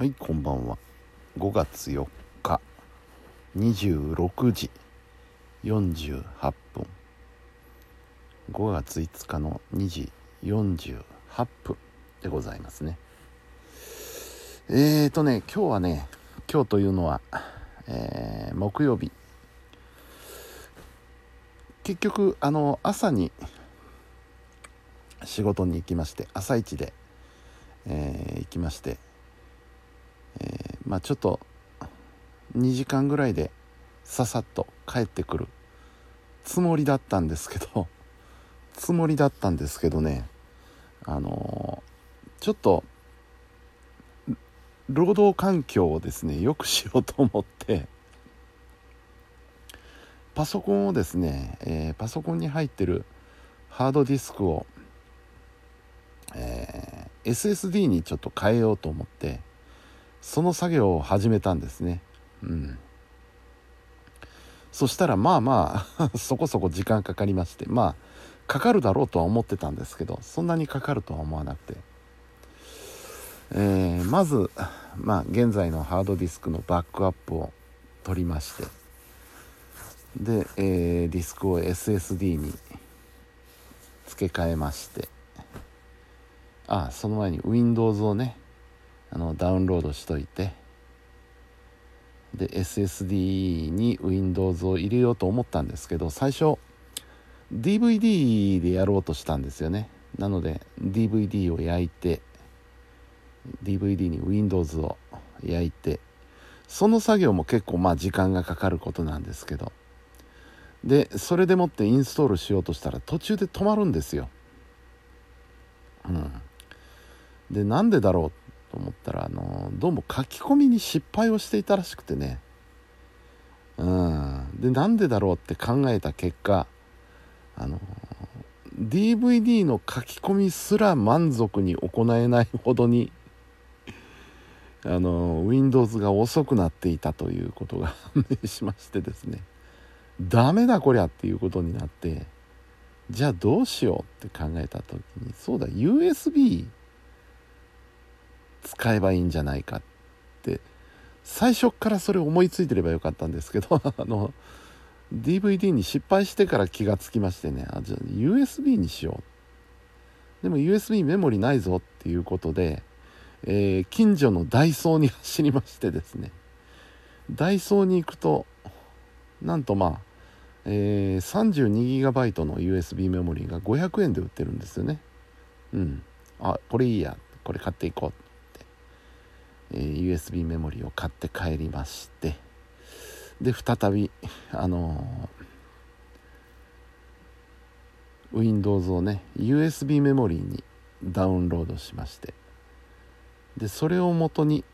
はいこんばんは。5月4日26時48分5月5日の2時48分でございますね。えーとね今日はね今日というのは、えー、木曜日。結局あの朝に仕事に行きまして朝一で、えー、行きましてえー、まあちょっと2時間ぐらいでささっと帰ってくるつもりだったんですけど つもりだったんですけどねあのー、ちょっと労働環境をですねよくしようと思ってパソコンをですね、えー、パソコンに入ってるハードディスクを、えー、SSD にちょっと変えようと思ってその作業を始めたんですね。うん。そしたらまあまあ そこそこ時間かかりましてまあかかるだろうとは思ってたんですけどそんなにかかるとは思わなくて、えー、まずまあ現在のハードディスクのバックアップを取りましてで、えー、ディスクを SSD に付け替えましてあその前に Windows をねあのダウンロードしといて。で SSD に Windows を入れようと思ったんですけど最初 DVD でやろうとしたんですよね。なので DVD を焼いて DVD に Windows を焼いてその作業も結構まあ時間がかかることなんですけど。でそれでもってインストールしようとしたら途中で止まるんですよ。うん。でなんでだろうと思ったらあのどうも書き込みに失敗をしていたらしくてね。うん。でなんでだろうって考えた結果あの DVD の書き込みすら満足に行えないほどにあの Windows が遅くなっていたということが判明しましてですね。ダメだこりゃっていうことになってじゃあどうしようって考えた時にそうだ USB 使えばいいんじゃないかって。最初からそれ思いついてればよかったんですけど あの DVD に失敗してから気がつきましてね。あじゃあ USB にしよう。でも USB メモリないぞっていうことで、えー、近所のダイソーに走りましてですね。ダイソーに行くとなんとまあ、えー、32GB の USB メモリーが500円で売ってるんですよね。うん。あこれいいや。これ買っていこう。えー、USB メモリーを買って帰りましてで再びあのー、Windows をね USB メモリーにダウンロードしましてでそれをもとに、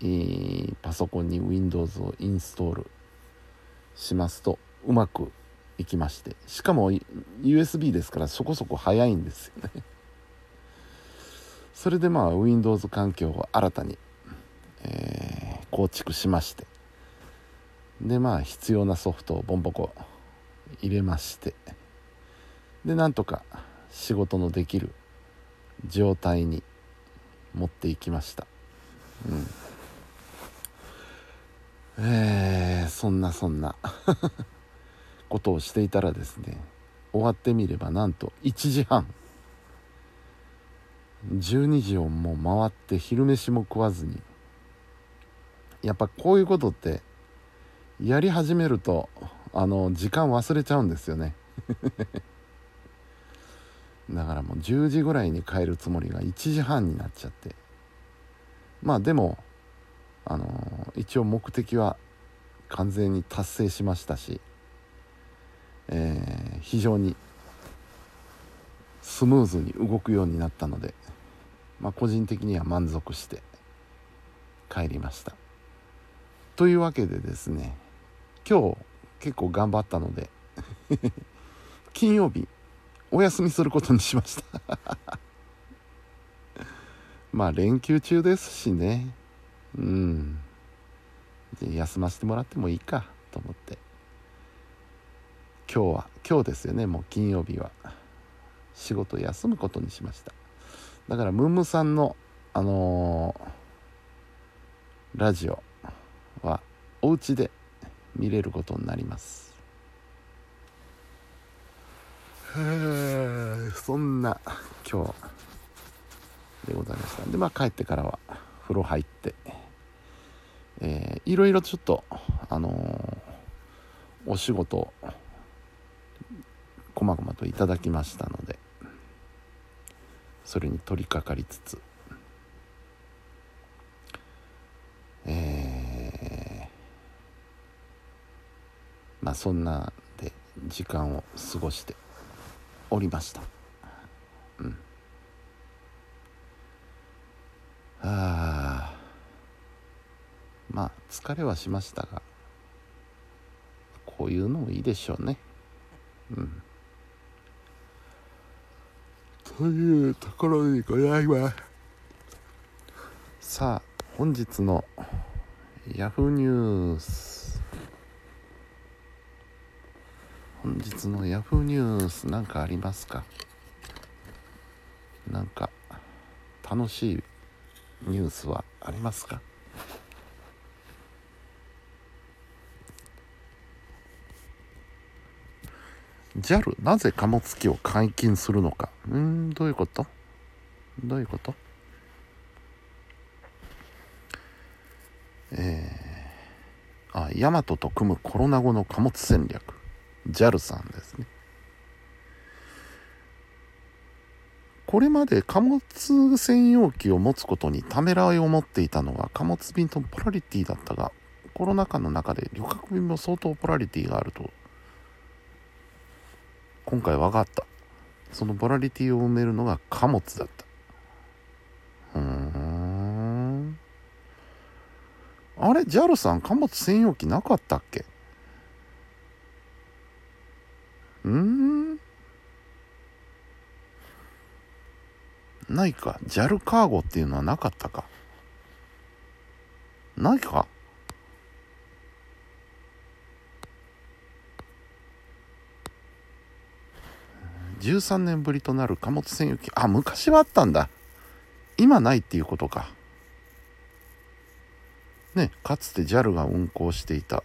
えー、パソコンに Windows をインストールしますとうまくいきましてしかも USB ですからそこそこ早いんですよね。それでまあ Windows 環境を新たにえ、構築しまして。でまあ必要なソフトをボンボコ入れまして。でなんとか仕事のできる状態に持っていきました。うん。えー、そんなそんな。ことをしていたらですね終わってみればなんと1時半。12時をもう回って昼飯も食わずにやっぱこういうことってやり始めるとあの時間忘れちゃうんですよね。だからもう10時ぐらいに帰るつもりが1時半になっちゃって。まあでもあの一応目的は完全に達成しましたし、えー、非常にスムーズに動くようになったので、まあ、個人的には満足して帰りました。というわけでですね今日結構頑張ったので 金曜日お休みすることにしました。まあ連休中ですしね。うん。休ませてもらってもいいかと思って。今日は今日ですよねもう金曜日は。仕事休むことにしました。だからムームさんのあのーラジオ。お家で見れることになります。そんな今日でございました。でまあ帰ってからは風呂入ってえー、いろいろちょっとあのー、お仕事こまごまといただきましたのでそれに取り掛かりつつまあそんなで時間を過ごしておりました。うん。ああ。まあ疲れはしましたがこういうのもいいでしょうね。うん。というところでございます。さあ本日のヤフーニュース本日のヤフーニュース何かありますか？なんか楽しいニュースはありますか？JAL なぜ貨物機を解禁するのか？うんどういうこと？どういうこと？えー、あヤマトと組むコロナ後の貨物戦略。JAL さんですね。これまで貨物専用機を持つことにためらいを持っていたのは貨物便とポラリティだったがコロナ禍の中で旅客便も相当ポラリティがあると今回分かった。そのボラリティを埋めるのが貨物だった。うん。あれ JAL さん貨物専用機なかったっけ？うん。ないか。JAL カーゴっていうのはなかったか。ないか。13年ぶりとなる貨物専用機あ昔はあったんだ。今ないっていうことか。ねかつて JAL が運行していた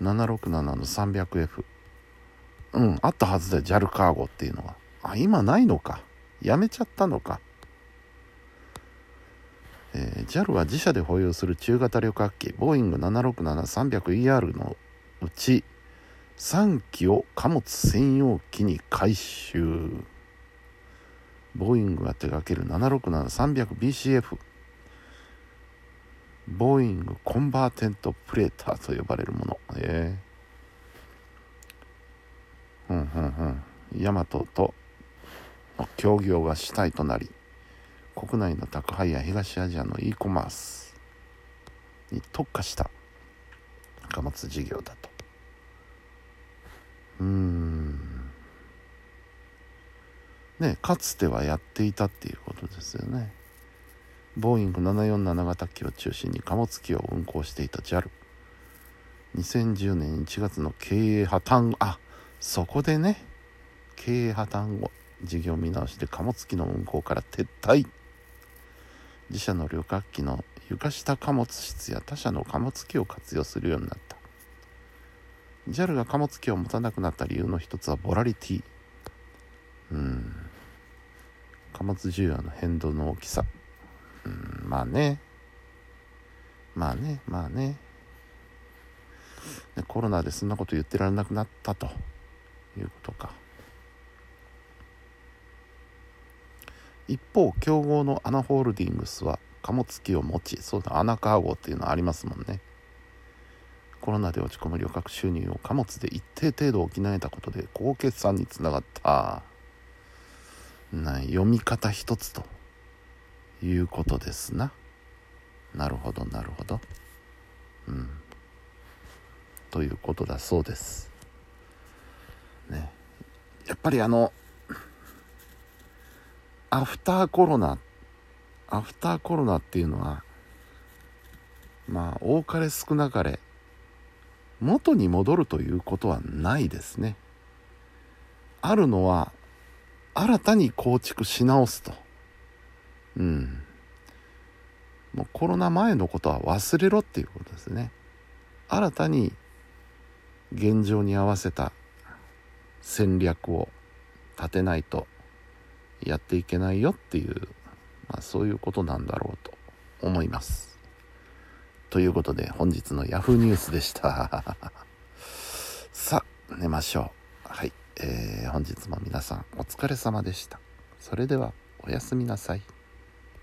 767の 300F うんあったはずだよ JAL カーゴっていうのは。あ今ないのか。やめちゃったのか。えー、JAL は自社で保有する中型旅客機ボーイング 767-300ER のうち3機を貨物専用機に改修ボーイングが手掛ける 767-300BCF ボーイングコンバーテントプレーターと呼ばれるもの。ええー、うんうんうん。ヤマトと協業が主体となり国内の宅配や東アジアの e コマースに特化した貨物事業だと。うん。ねかつてはやっていたっていうことですよね。ボーイング747型機を中心に貨物機を運行していた JAL 2010年1月の経営破綻。あそこでね。経営破綻後事業見直しで貨物機の運行から撤退。自社の旅客機の床下貨物室や他社の貨物機を活用するようになった。JAL が貨物機を持たなくなった理由の一つはボラリティ。うん。貨物需要の変動の大きさ。まあね。まあねまあね。コロナでそんなこと言ってられなくなったということか。一方競合のアナホールディングスは貨物機を持ちそうだアナカーゴっていうのありますもんね。コロナで落ち込む旅客収入を貨物で一定程度補えたことで高決算につながった。な読み方一つと。いうことですな。なるほどなるほど。うん。ということだそうです。ね。やっぱりあのアフターコロナアフターコロナっていうのはまあ多かれ少なかれ元に戻るということはないですね。あるのは新たに構築し直すと。うん。もうコロナ前のことは忘れろっていうことですね。新たに現状に合わせた戦略を立てないとやっていけないよっていう、まあ、そういうことなんだろうと思います。ということで本日の Yahoo ニュースでした。さあ寝ましょう。はい、えー、本日も皆さんお疲れ様でした。それではおやすみなさい。